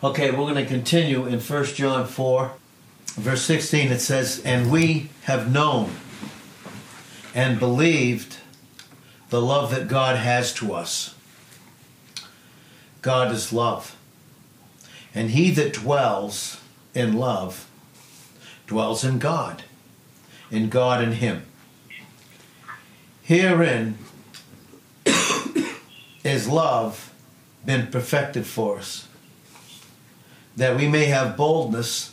Okay, we're going to continue in 1 John 4, verse 16. It says, And we have known and believed the love that God has to us. God is love. And he that dwells in love dwells in God, in God and him. Herein is love been perfected for us that we may have boldness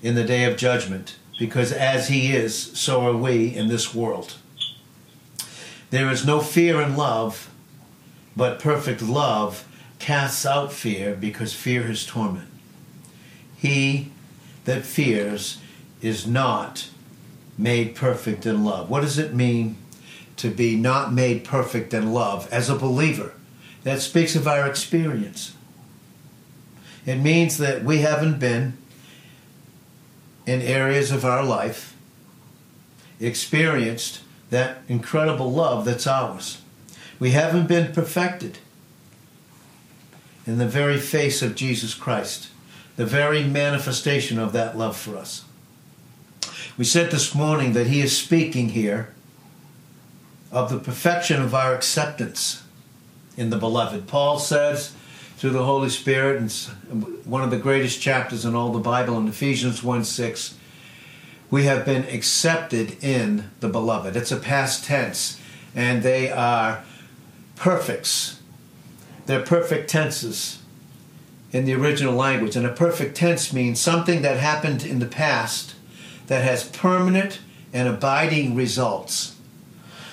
in the day of judgment, because as he is, so are we in this world. There is no fear in love, but perfect love casts out fear, because fear is torment. He that fears is not made perfect in love. What does it mean to be not made perfect in love as a believer? That speaks of our experience. It means that we haven't been in areas of our life experienced that incredible love that's ours. We haven't been perfected in the very face of Jesus Christ, the very manifestation of that love for us. We said this morning that he is speaking here of the perfection of our acceptance in the beloved. Paul says through the Holy Spirit, and one of the greatest chapters in all the Bible in Ephesians 1 6, we have been accepted in the beloved. It's a past tense, and they are perfects. They're perfect tenses in the original language. And a perfect tense means something that happened in the past that has permanent and abiding results.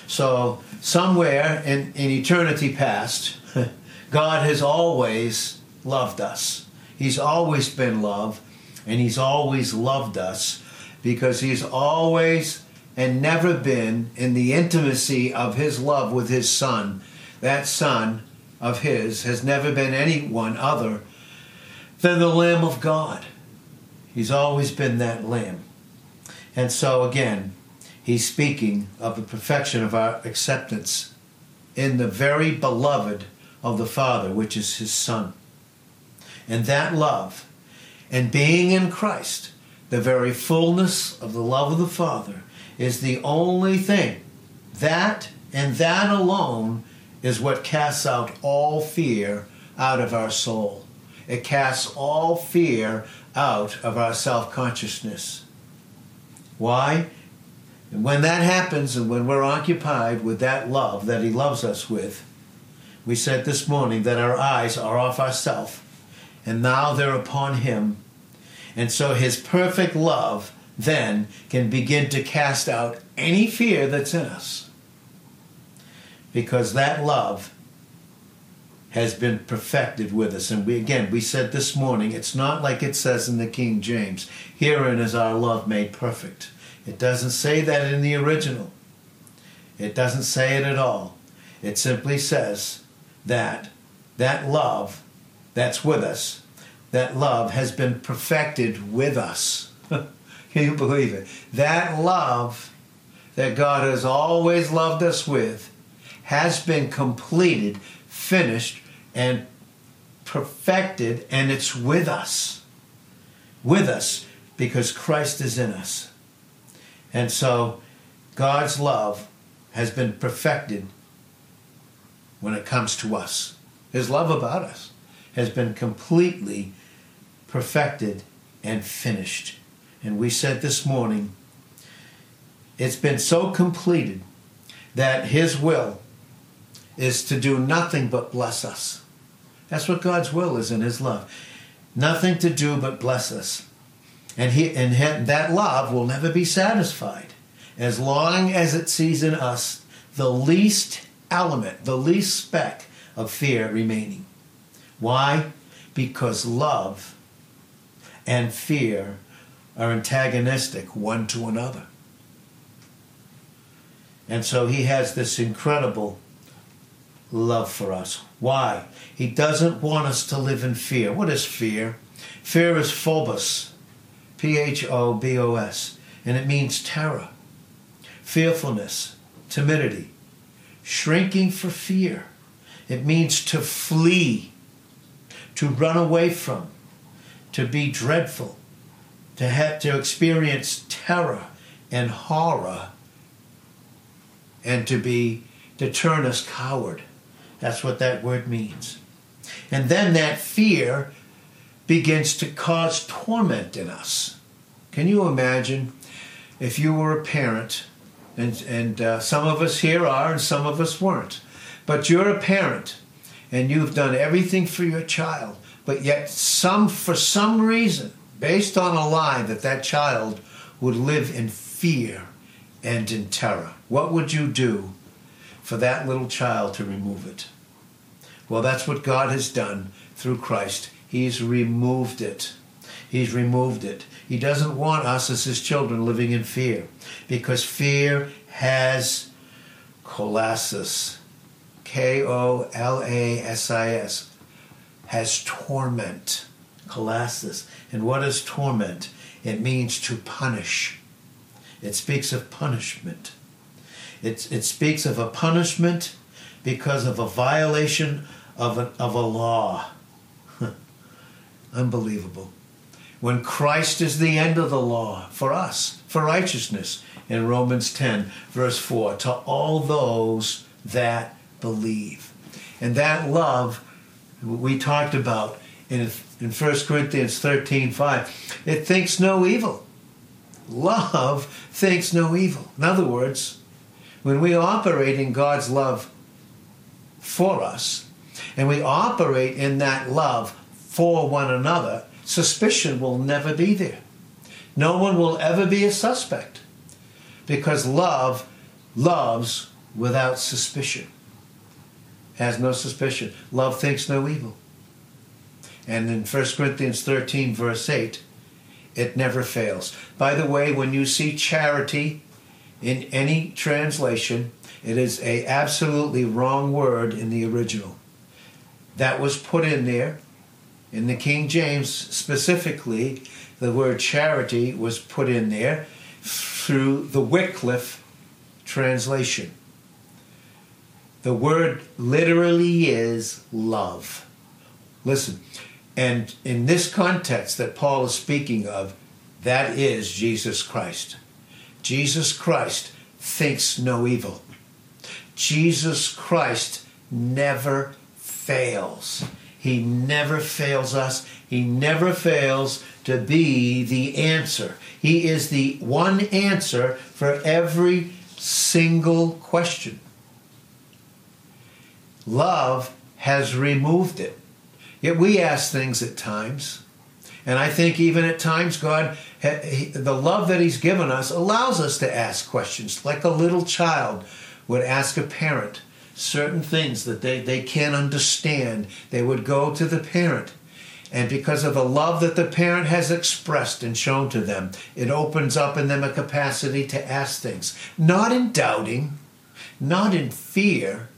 So, somewhere in, in eternity past, God has always loved us. He's always been love, and He's always loved us because He's always and never been in the intimacy of His love with His Son. That Son of His has never been anyone other than the Lamb of God. He's always been that Lamb. And so, again, He's speaking of the perfection of our acceptance in the very beloved of the Father, which is his Son. And that love, and being in Christ, the very fullness of the love of the Father, is the only thing. That and that alone is what casts out all fear out of our soul. It casts all fear out of our self consciousness. Why? And when that happens, and when we're occupied with that love that He loves us with, we said this morning that our eyes are off ourselves and now they're upon Him. And so His perfect love then can begin to cast out any fear that's in us. Because that love has been perfected with us. And we again we said this morning, it's not like it says in the King James, herein is our love made perfect. It doesn't say that in the original. It doesn't say it at all. It simply says that that love that's with us, that love has been perfected with us. Can you believe it? That love that God has always loved us with has been completed, finished, and perfected, and it's with us. With us because Christ is in us. And so God's love has been perfected when it comes to us. His love about us has been completely perfected and finished. And we said this morning, it's been so completed that His will is to do nothing but bless us. That's what God's will is in His love. Nothing to do but bless us. And, he, and that love will never be satisfied as long as it sees in us the least element, the least speck of fear remaining. Why? Because love and fear are antagonistic one to another. And so he has this incredible love for us. Why? He doesn't want us to live in fear. What is fear? Fear is phobos, P H O B O S, and it means terror, fearfulness, timidity, shrinking for fear. It means to flee, to run away from, to be dreadful, to have to experience terror and horror, and to be to turn us coward. That's what that word means. And then that fear begins to cause torment in us. Can you imagine if you were a parent, and, and uh, some of us here are and some of us weren't, but you're a parent and you've done everything for your child, but yet some for some reason, based on a lie that that child would live in fear and in terror. What would you do for that little child to remove it? Well, that's what God has done through Christ. He's removed it. He's removed it. He doesn't want us as his children living in fear because fear has kolasis. K O L A S I S, has torment. Kolasis. And what is torment? It means to punish. It speaks of punishment. It, it speaks of a punishment because of a violation of a, of a law. Unbelievable. When Christ is the end of the law for us, for righteousness, in Romans 10, verse 4, to all those that believe. And that love we talked about in, in 1 Corinthians 13, 5, it thinks no evil. Love thinks no evil. In other words, when we operate in God's love for us, and we operate in that love for one another, suspicion will never be there. No one will ever be a suspect because love loves without suspicion. Has no suspicion. Love thinks no evil. And in 1 Corinthians 13, verse 8, it never fails. By the way, when you see charity in any translation, it is a absolutely wrong word in the original. That was put in there. In the King James specifically, the word charity was put in there through the Wycliffe translation. The word literally is love. Listen, and in this context that Paul is speaking of, that is Jesus Christ. Jesus Christ thinks no evil. Jesus Christ never fails. He never fails us. He never fails to be the answer. He is the one answer for every single question. Love has removed it. Yet we ask things at times. And I think even at times, God, the love that He's given us allows us to ask questions, like a little child would ask a parent certain things that they, they can't understand. They would go to the parent. And because of the love that the parent has expressed and shown to them, it opens up in them a capacity to ask things. Not in doubting, not in fear,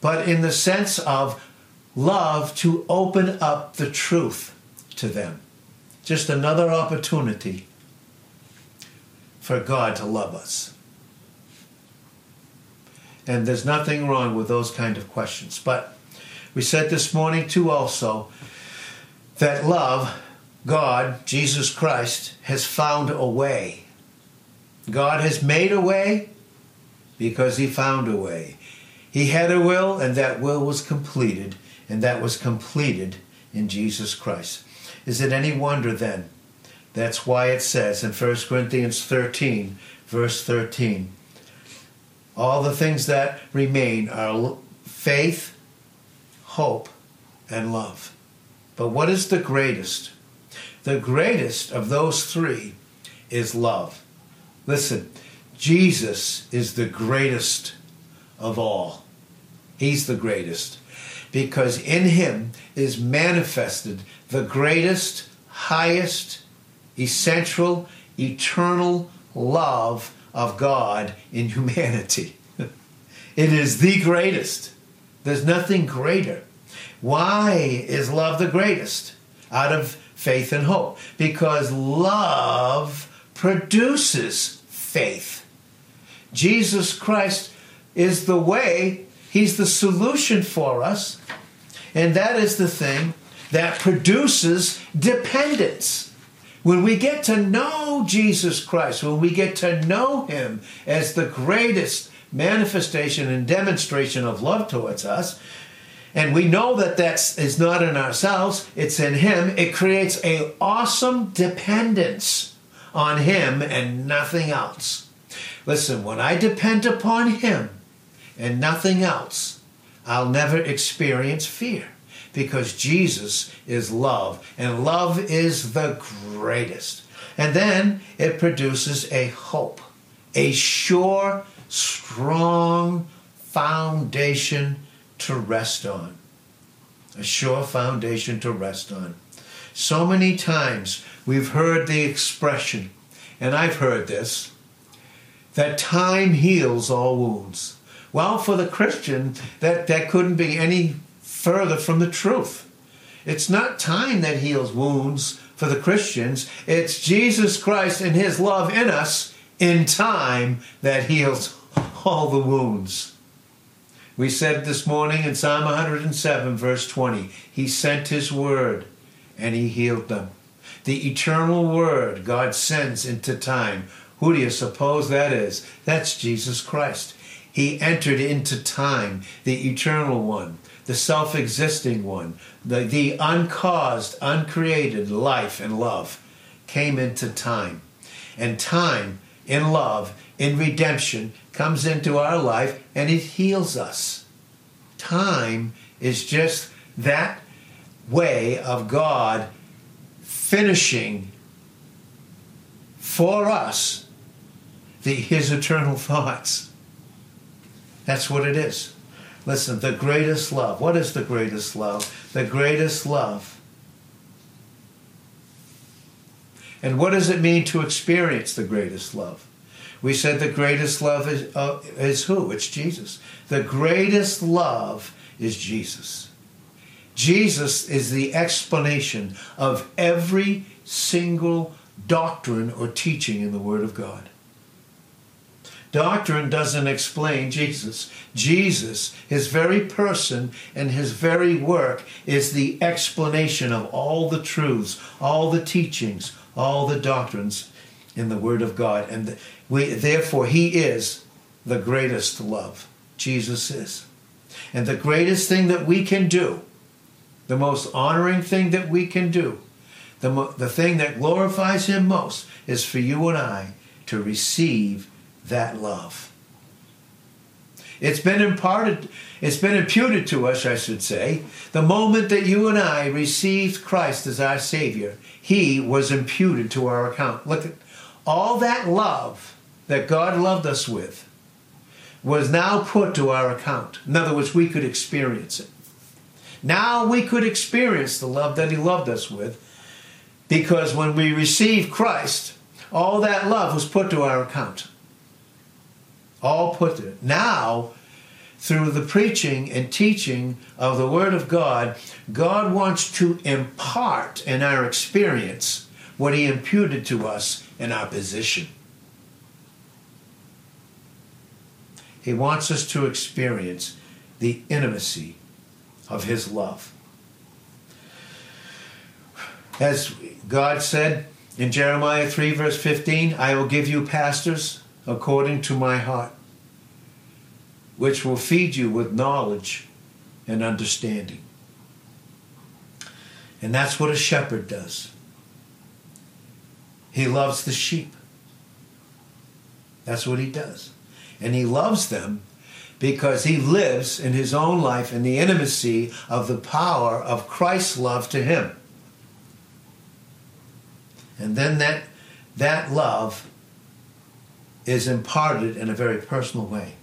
but in the sense of love to open up the truth to them. Just another opportunity for God to love us. And there's nothing wrong with those kind of questions. But we said this morning too also that love, God, Jesus Christ, has found a way. God has made a way because he found a way. He had a will, and that will was completed, and that was completed in Jesus Christ. Is it any wonder then? That's why it says in 1 Corinthians 13, verse 13, all the things that remain are faith, hope, and love. But what is the greatest? The greatest of those three is love. Listen, Jesus is the greatest of all. He's the greatest. Because in him is manifested the greatest, highest, essential, eternal love of God in humanity. it is the greatest. There's nothing greater. Why is love the greatest? Out of faith and hope. Because love produces faith. Jesus Christ is the way He's the solution for us. And that is the thing that produces dependence. When we get to know Jesus Christ, when we get to know Him as the greatest manifestation and demonstration of love towards us, and we know that that is not in ourselves, it's in Him, it creates a awesome dependence on Him and nothing else. Listen, when I depend upon Him and nothing else, I'll never experience fear because Jesus is love, and love is the greatest. And then it produces a hope, a sure, strong foundation to rest on. A sure foundation to rest on. So many times we've heard the expression, and I've heard this, that time heals all wounds. Well, for the Christian, that, that couldn't be any further from the truth. It's not time that heals wounds for the Christians, it's Jesus Christ and His love in us in time that heals all the wounds. We said this morning in Psalm 107, verse 20, He sent His word and He healed them. The eternal word God sends into time. Who do you suppose that is? That's Jesus Christ. He entered into time, the eternal one, the self existing one, the, the uncaused, uncreated life and love came into time. And time in love, in redemption, comes into our life and it heals us. Time is just that way of God finishing for us the, his eternal thoughts. That's what it is. Listen, the greatest love. What is the greatest love? The greatest love. And what does it mean to experience the greatest love? We said the greatest love is, uh, is who? It's Jesus. The greatest love is Jesus. Jesus is the explanation of every single doctrine or teaching in the Word of God. Doctrine doesn't explain Jesus. Jesus, his very person and his very work, is the explanation of all the truths, all the teachings, all the doctrines in the Word of God. And we, therefore, he is the greatest love. Jesus is. And the greatest thing that we can do, the most honoring thing that we can do, the, the thing that glorifies him most, is for you and I to receive that love. It's been imparted, it's been imputed to us, I should say. The moment that you and I received Christ as our Savior, He was imputed to our account. Look at all that love that God loved us with was now put to our account. In other words, we could experience it. Now we could experience the love that He loved us with because when we received Christ, all that love was put to our account all put there. Now, through the preaching and teaching of the Word of God, God wants to impart in our experience what He imputed to us in our position. He wants us to experience the intimacy of His love. As God said in Jeremiah 3, verse 15, I will give you pastors according to my heart, which will feed you with knowledge and understanding. And that's what a shepherd does. He loves the sheep. That's what he does. And he loves them because he lives in his own life in the intimacy of the power of Christ's love to him. And then that, that love is imparted in a very personal way.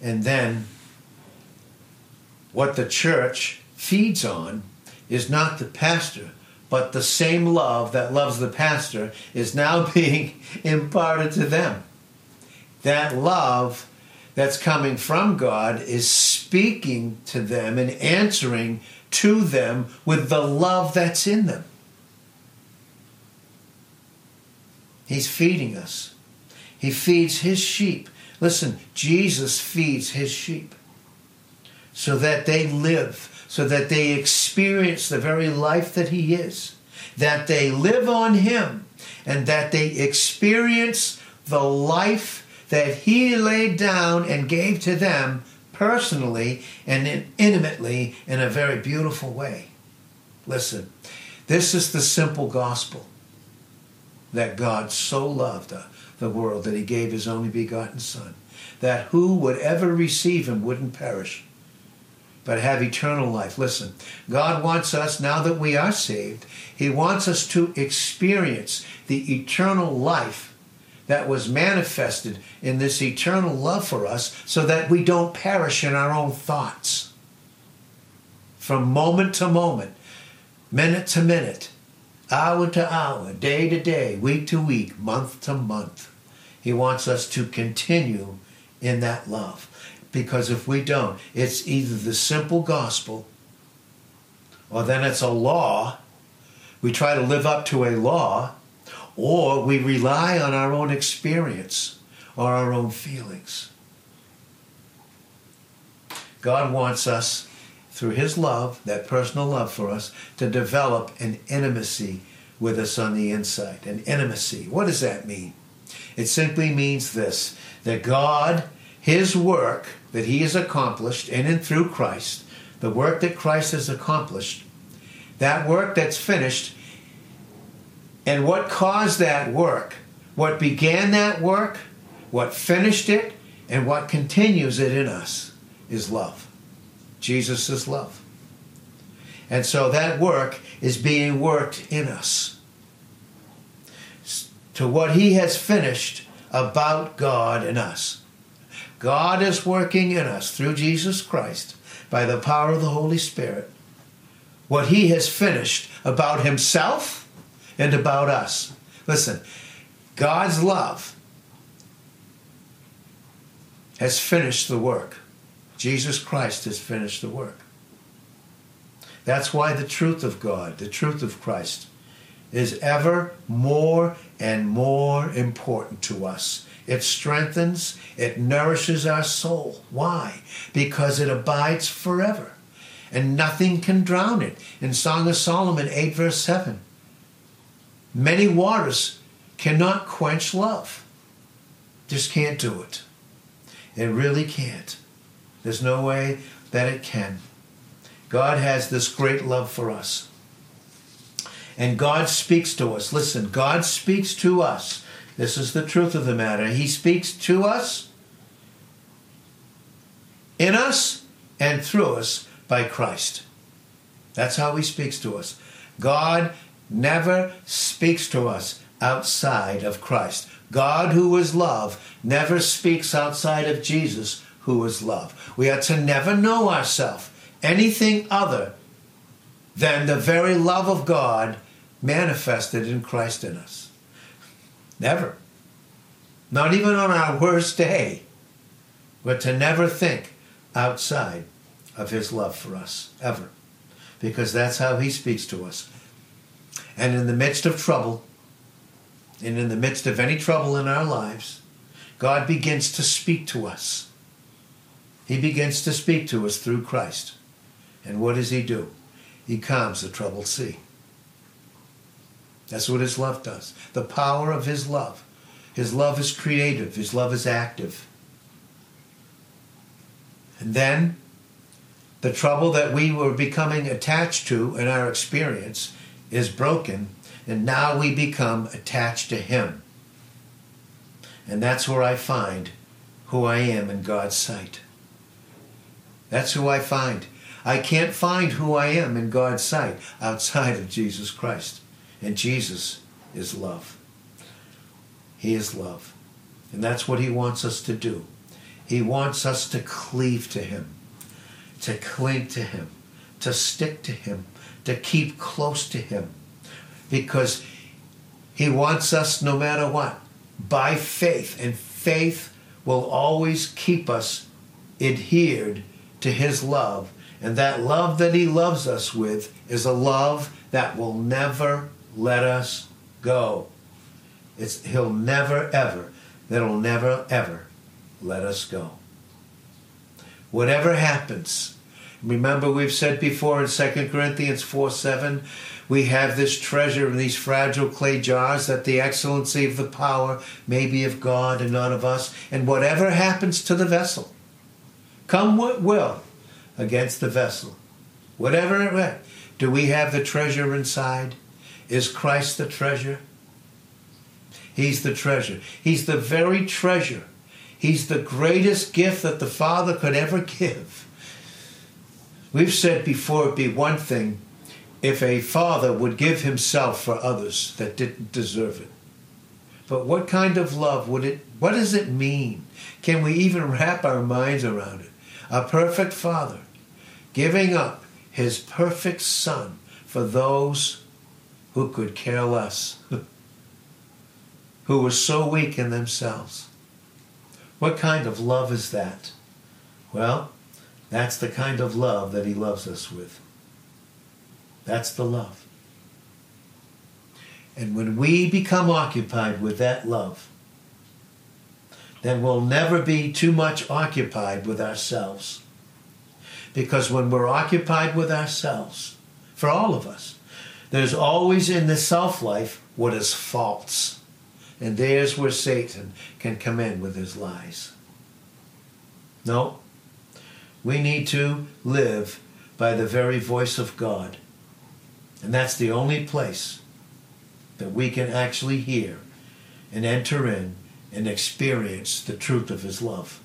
And then what the church feeds on is not the pastor, but the same love that loves the pastor is now being imparted to them. That love that's coming from God is speaking to them and answering to them with the love that's in them. He's feeding us. He feeds his sheep. Listen, Jesus feeds his sheep so that they live, so that they experience the very life that He is, that they live on Him, and that they experience the life that He laid down and gave to them personally and intimately in a very beautiful way. Listen, this is the simple gospel that God so loved the world that He gave His only begotten Son, that who would ever receive Him wouldn't perish but have eternal life. Listen, God wants us, now that we are saved, He wants us to experience the eternal life that was manifested in this eternal love for us so that we don't perish in our own thoughts. From moment to moment, minute to minute, hour to hour, day to day, week to week, month to month. He wants us to continue in that love. Because if we don't, it's either the simple gospel or then it's a law. We try to live up to a law, or we rely on our own experience or our own feelings. God wants us, through His love, that personal love for us, to develop an intimacy with us on the inside. An intimacy. What does that mean? It simply means this that God, His work, that he has accomplished in and through Christ, the work that Christ has accomplished, that work that's finished, and what caused that work, what began that work, what finished it, and what continues it in us is love. Jesus is love. And so that work is being worked in us to what he has finished about God and us. God is working in us through Jesus Christ by the power of the Holy Spirit what he has finished about himself and about us. Listen, God's love has finished the work. Jesus Christ has finished the work. That's why the truth of God, the truth of Christ, is ever more and more important to us it strengthens, it nourishes our soul. Why? Because it abides forever. And nothing can drown it. In Song of Solomon 8, verse 7, many waters cannot quench love. Just can't do it. It really can't. There's no way that it can. God has this great love for us. And God speaks to us. Listen, God speaks to us this is the truth of the matter. He speaks to us, in us, and through us by Christ. That's how he speaks to us. God never speaks to us outside of Christ. God, who is love, never speaks outside of Jesus, who is love. We are to never know ourselves anything other than the very love of God manifested in Christ in us. Never. Not even on our worst day. But to never think outside of his love for us, ever. Because that's how he speaks to us. And in the midst of trouble, and in the midst of any trouble in our lives, God begins to speak to us. He begins to speak to us through Christ. And what does he do? He calms the troubled sea. That's what his love does. The power of his love. His love is creative, his love is active. And then the trouble that we were becoming attached to in our experience is broken, and now we become attached to him. And that's where I find who I am in God's sight. That's who I find. I can't find who I am in God's sight outside of Jesus Christ. And Jesus is love. He is love. And that's what he wants us to do. He wants us to cleave to him, to cling to him, to stick to him, to keep close to him. Because he wants us, no matter what, by faith. And faith will always keep us adhered to his love. And that love that he loves us with is a love that will never let us go. It's, he'll never, ever, that'll never, ever let us go. Whatever happens, Remember, we've said before in 2 Corinthians 4 7, we have this treasure in these fragile clay jars that the excellency of the power may be of God and not of us. And whatever happens to the vessel, come what will against the vessel, whatever it may, do we have the treasure inside? Is Christ the treasure? He's the treasure. He's the very treasure. He's the greatest gift that the Father could ever give. We've said before it'd be one thing if a father would give himself for others that didn't deserve it. But what kind of love would it what does it mean? Can we even wrap our minds around it? A perfect father giving up his perfect son for those who could care less, who were so weak in themselves. What kind of love is that? Well, that's the kind of love that he loves us with. That's the love. And when we become occupied with that love, then we'll never be too much occupied with ourselves. Because when we're occupied with ourselves, for all of us, there's always in the self life what is false. And there's where Satan can come in with his lies. No, we need to live by the very voice of God. And that's the only place that we can actually hear and enter in and experience the truth of his love.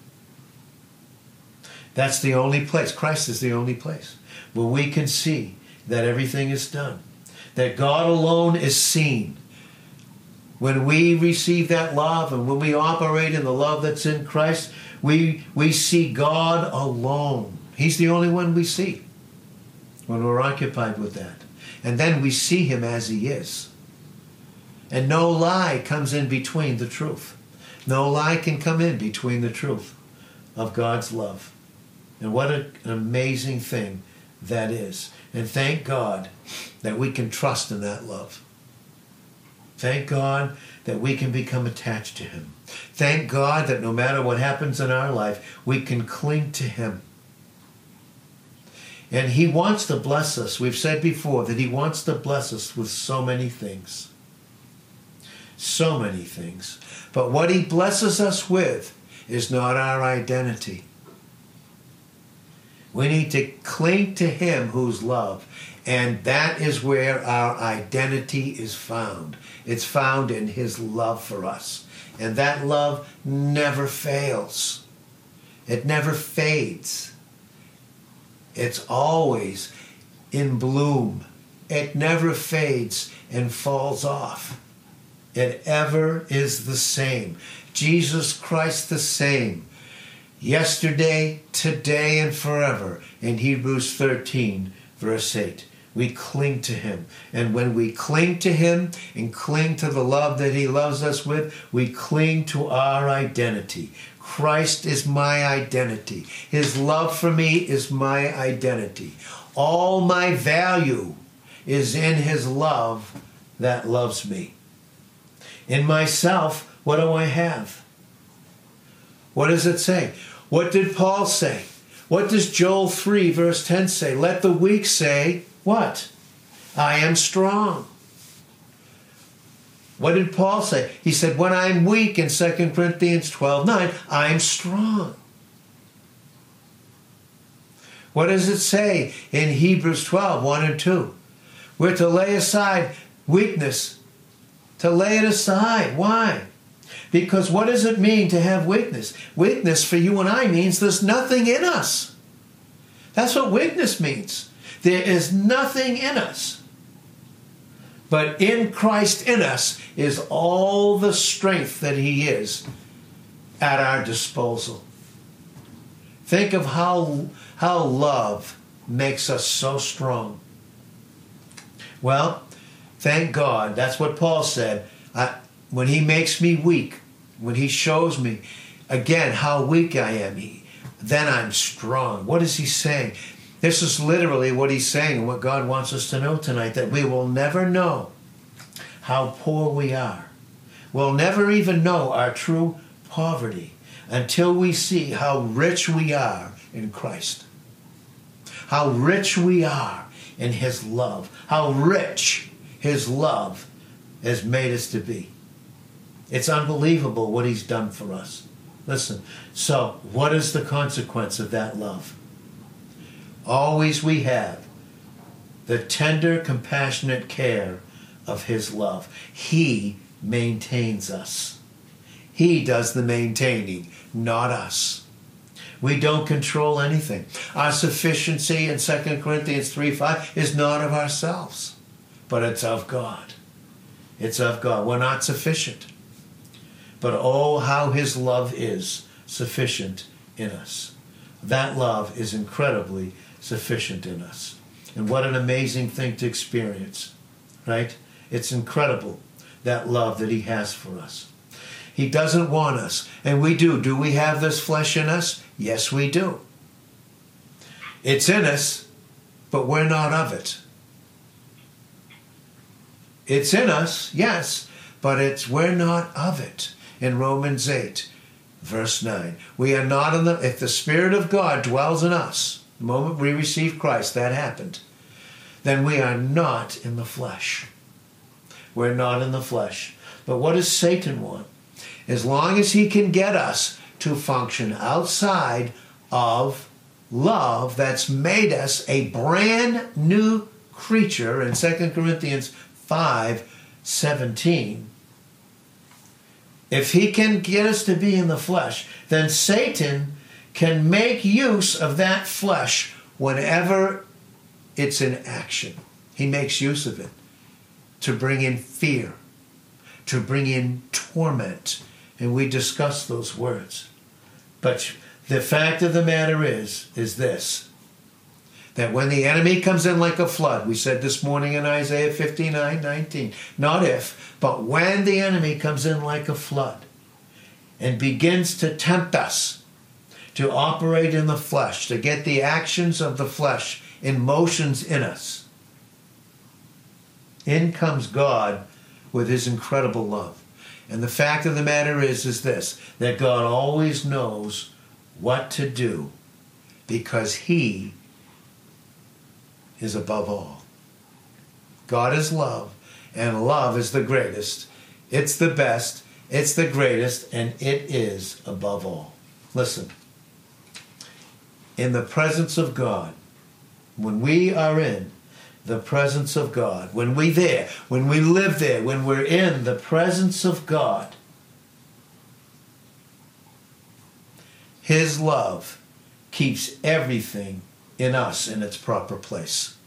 That's the only place. Christ is the only place where we can see that everything is done, that God alone is seen. When we receive that love and when we operate in the love that's in Christ, we, we see God alone. He's the only one we see when we're occupied with that. And then we see him as he is. And no lie comes in between the truth. No lie can come in between the truth of God's love. And what an amazing thing that is. And thank God that we can trust in that love. Thank God that we can become attached to Him. Thank God that no matter what happens in our life, we can cling to Him. And He wants to bless us. We've said before that He wants to bless us with so many things. So many things. But what He blesses us with is not our identity. We need to cling to Him who's love. And that is where our identity is found. It's found in His love for us. And that love never fails, it never fades. It's always in bloom. It never fades and falls off. It ever is the same. Jesus Christ the same yesterday, today, and forever. In Hebrews 13, verse 8. We cling to Him. And when we cling to Him and cling to the love that He loves us with, we cling to our identity. Christ is my identity. His love for me is my identity. All my value is in His love that loves me. In myself, what do I have? What does it say? What did Paul say? What does Joel 3, verse 10 say? Let the weak say, What? I am strong. What did Paul say? He said, When I'm weak in 2 Corinthians 12 9, I'm strong. What does it say in Hebrews 12 1 and 2? We're to lay aside weakness, to lay it aside. Why? Because what does it mean to have weakness? Weakness for you and I means there's nothing in us. That's what weakness means. There is nothing in us. But in Christ in us is all the strength that He is at our disposal. Think of how, how love makes us so strong. Well, thank God. That's what Paul said. I, when He makes me weak, when he shows me again how weak I am, he, then I'm strong. What is he saying? This is literally what he's saying and what God wants us to know tonight that we will never know how poor we are. We'll never even know our true poverty until we see how rich we are in Christ. how rich we are in His love, how rich His love has made us to be. It's unbelievable what He's done for us. Listen, so what is the consequence of that love? Always we have the tender, compassionate care of His love. He maintains us. He does the maintaining, not us. We don't control anything. Our sufficiency in 2 Corinthians 3 5 is not of ourselves, but it's of God. It's of God. We're not sufficient. But oh, how His love is sufficient in us. That love is incredibly sufficient in us. And what an amazing thing to experience, right? It's incredible, that love that He has for us. He doesn't want us. And we do. Do we have this flesh in us? Yes, we do. It's in us, but we're not of it. It's in us, yes, but it's we're not of it. In Romans 8, verse 9. We are not in the if the Spirit of God dwells in us, the moment we receive Christ, that happened, then we are not in the flesh. We're not in the flesh. But what does Satan want? As long as he can get us to function outside of love that's made us a brand new creature in 2 Corinthians 5 17. If he can get us to be in the flesh, then Satan can make use of that flesh whenever it's in action. He makes use of it to bring in fear, to bring in torment. And we discuss those words. But the fact of the matter is, is this that when the enemy comes in like a flood, we said this morning in Isaiah 59 19, not if, but when the enemy comes in like a flood and begins to tempt us to operate in the flesh, to get the actions of the flesh in motions in us, in comes God with his incredible love. And the fact of the matter is is this that God always knows what to do because he is above all. God is love, and love is the greatest. It's the best, it's the greatest, and it is above all. Listen, in the presence of God, when we are in the presence of God, when we there, when we live there, when we're in the presence of God, His love keeps everything in us in its proper place.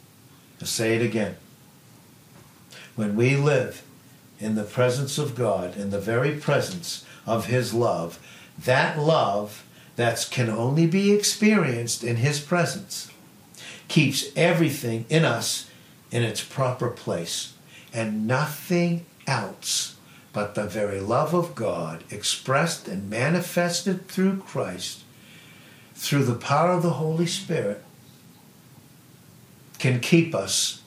I'll say it again. When we live in the presence of God, in the very presence of His love, that love that can only be experienced in His presence keeps everything in us in its proper place, and nothing else but the very love of God expressed and manifested through Christ, through the power of the Holy Spirit, can keep us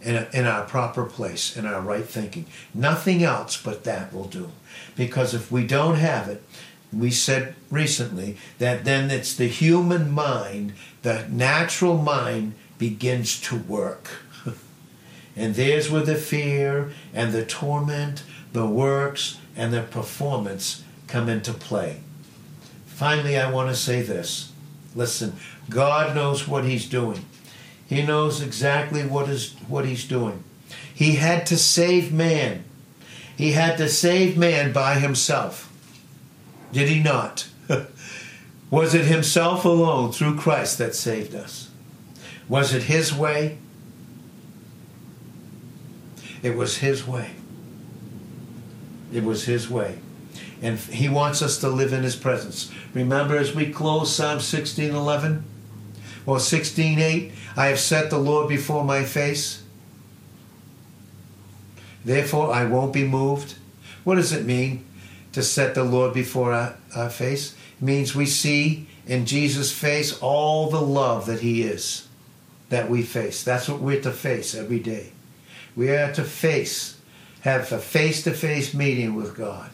in, a, in our proper place, in our right thinking. Nothing else but that will do. Because if we don't have it, we said recently that then it's the human mind, the natural mind begins to work. and there's where the fear and the torment, the works, and the performance come into play. Finally, I want to say this. Listen, God knows what He's doing. He knows exactly what is what he's doing. He had to save man. He had to save man by himself. Did he not? Was it himself alone through Christ that saved us? Was it his way? It was his way. It was his way. And he wants us to live in his presence. Remember as we close Psalm 16:11? Well, 16:8, I have set the Lord before my face. Therefore, I won't be moved. What does it mean to set the Lord before our, our face? It means we see in Jesus' face all the love that He is, that we face. That's what we're to face every day. We are to face, have a face to face meeting with God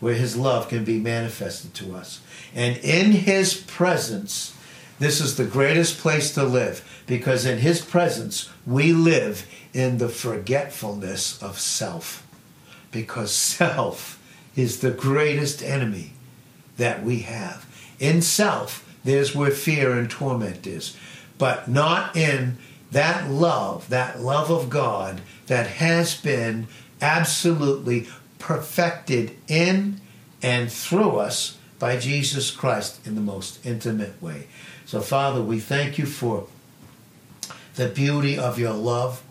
where His love can be manifested to us. And in His presence, This is the greatest place to live because in His presence we live in the forgetfulness of self. Because self is the greatest enemy that we have. In self, there's where fear and torment is, but not in that love, that love of God that has been absolutely perfected in and through us by Jesus Christ in the most intimate way. So, Father, we thank you for the beauty of your love.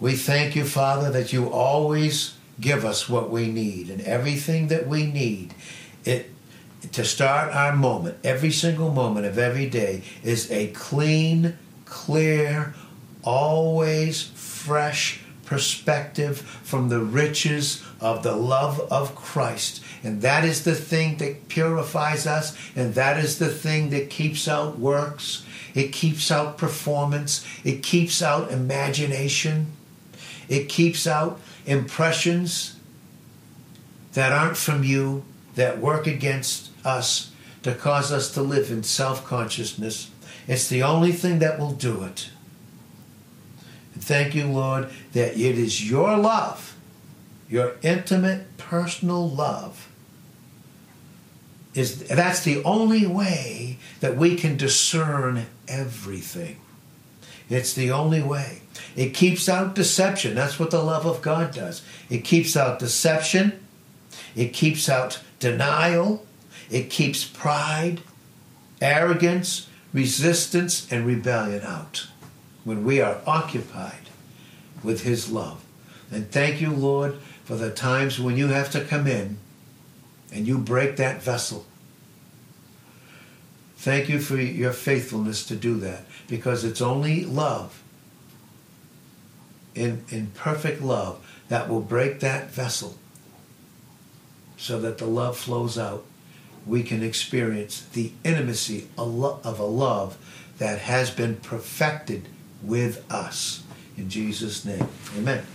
We thank you, Father, that you always give us what we need and everything that we need. It to start our moment, every single moment of every day, is a clean, clear, always fresh perspective from the riches of the love of Christ. And that is the thing that purifies us, and that is the thing that keeps out works, it keeps out performance, it keeps out imagination, it keeps out impressions that aren't from you, that work against us, to cause us to live in self consciousness. It's the only thing that will do it. Thank you, Lord, that it is your love, your intimate, personal love. Is, that's the only way that we can discern everything. It's the only way. It keeps out deception. That's what the love of God does. It keeps out deception. It keeps out denial. It keeps pride, arrogance, resistance, and rebellion out when we are occupied with His love. And thank you, Lord, for the times when you have to come in and you break that vessel. Thank you for your faithfulness to do that because it's only love, in, in perfect love, that will break that vessel so that the love flows out. We can experience the intimacy of a love that has been perfected with us. In Jesus' name, amen.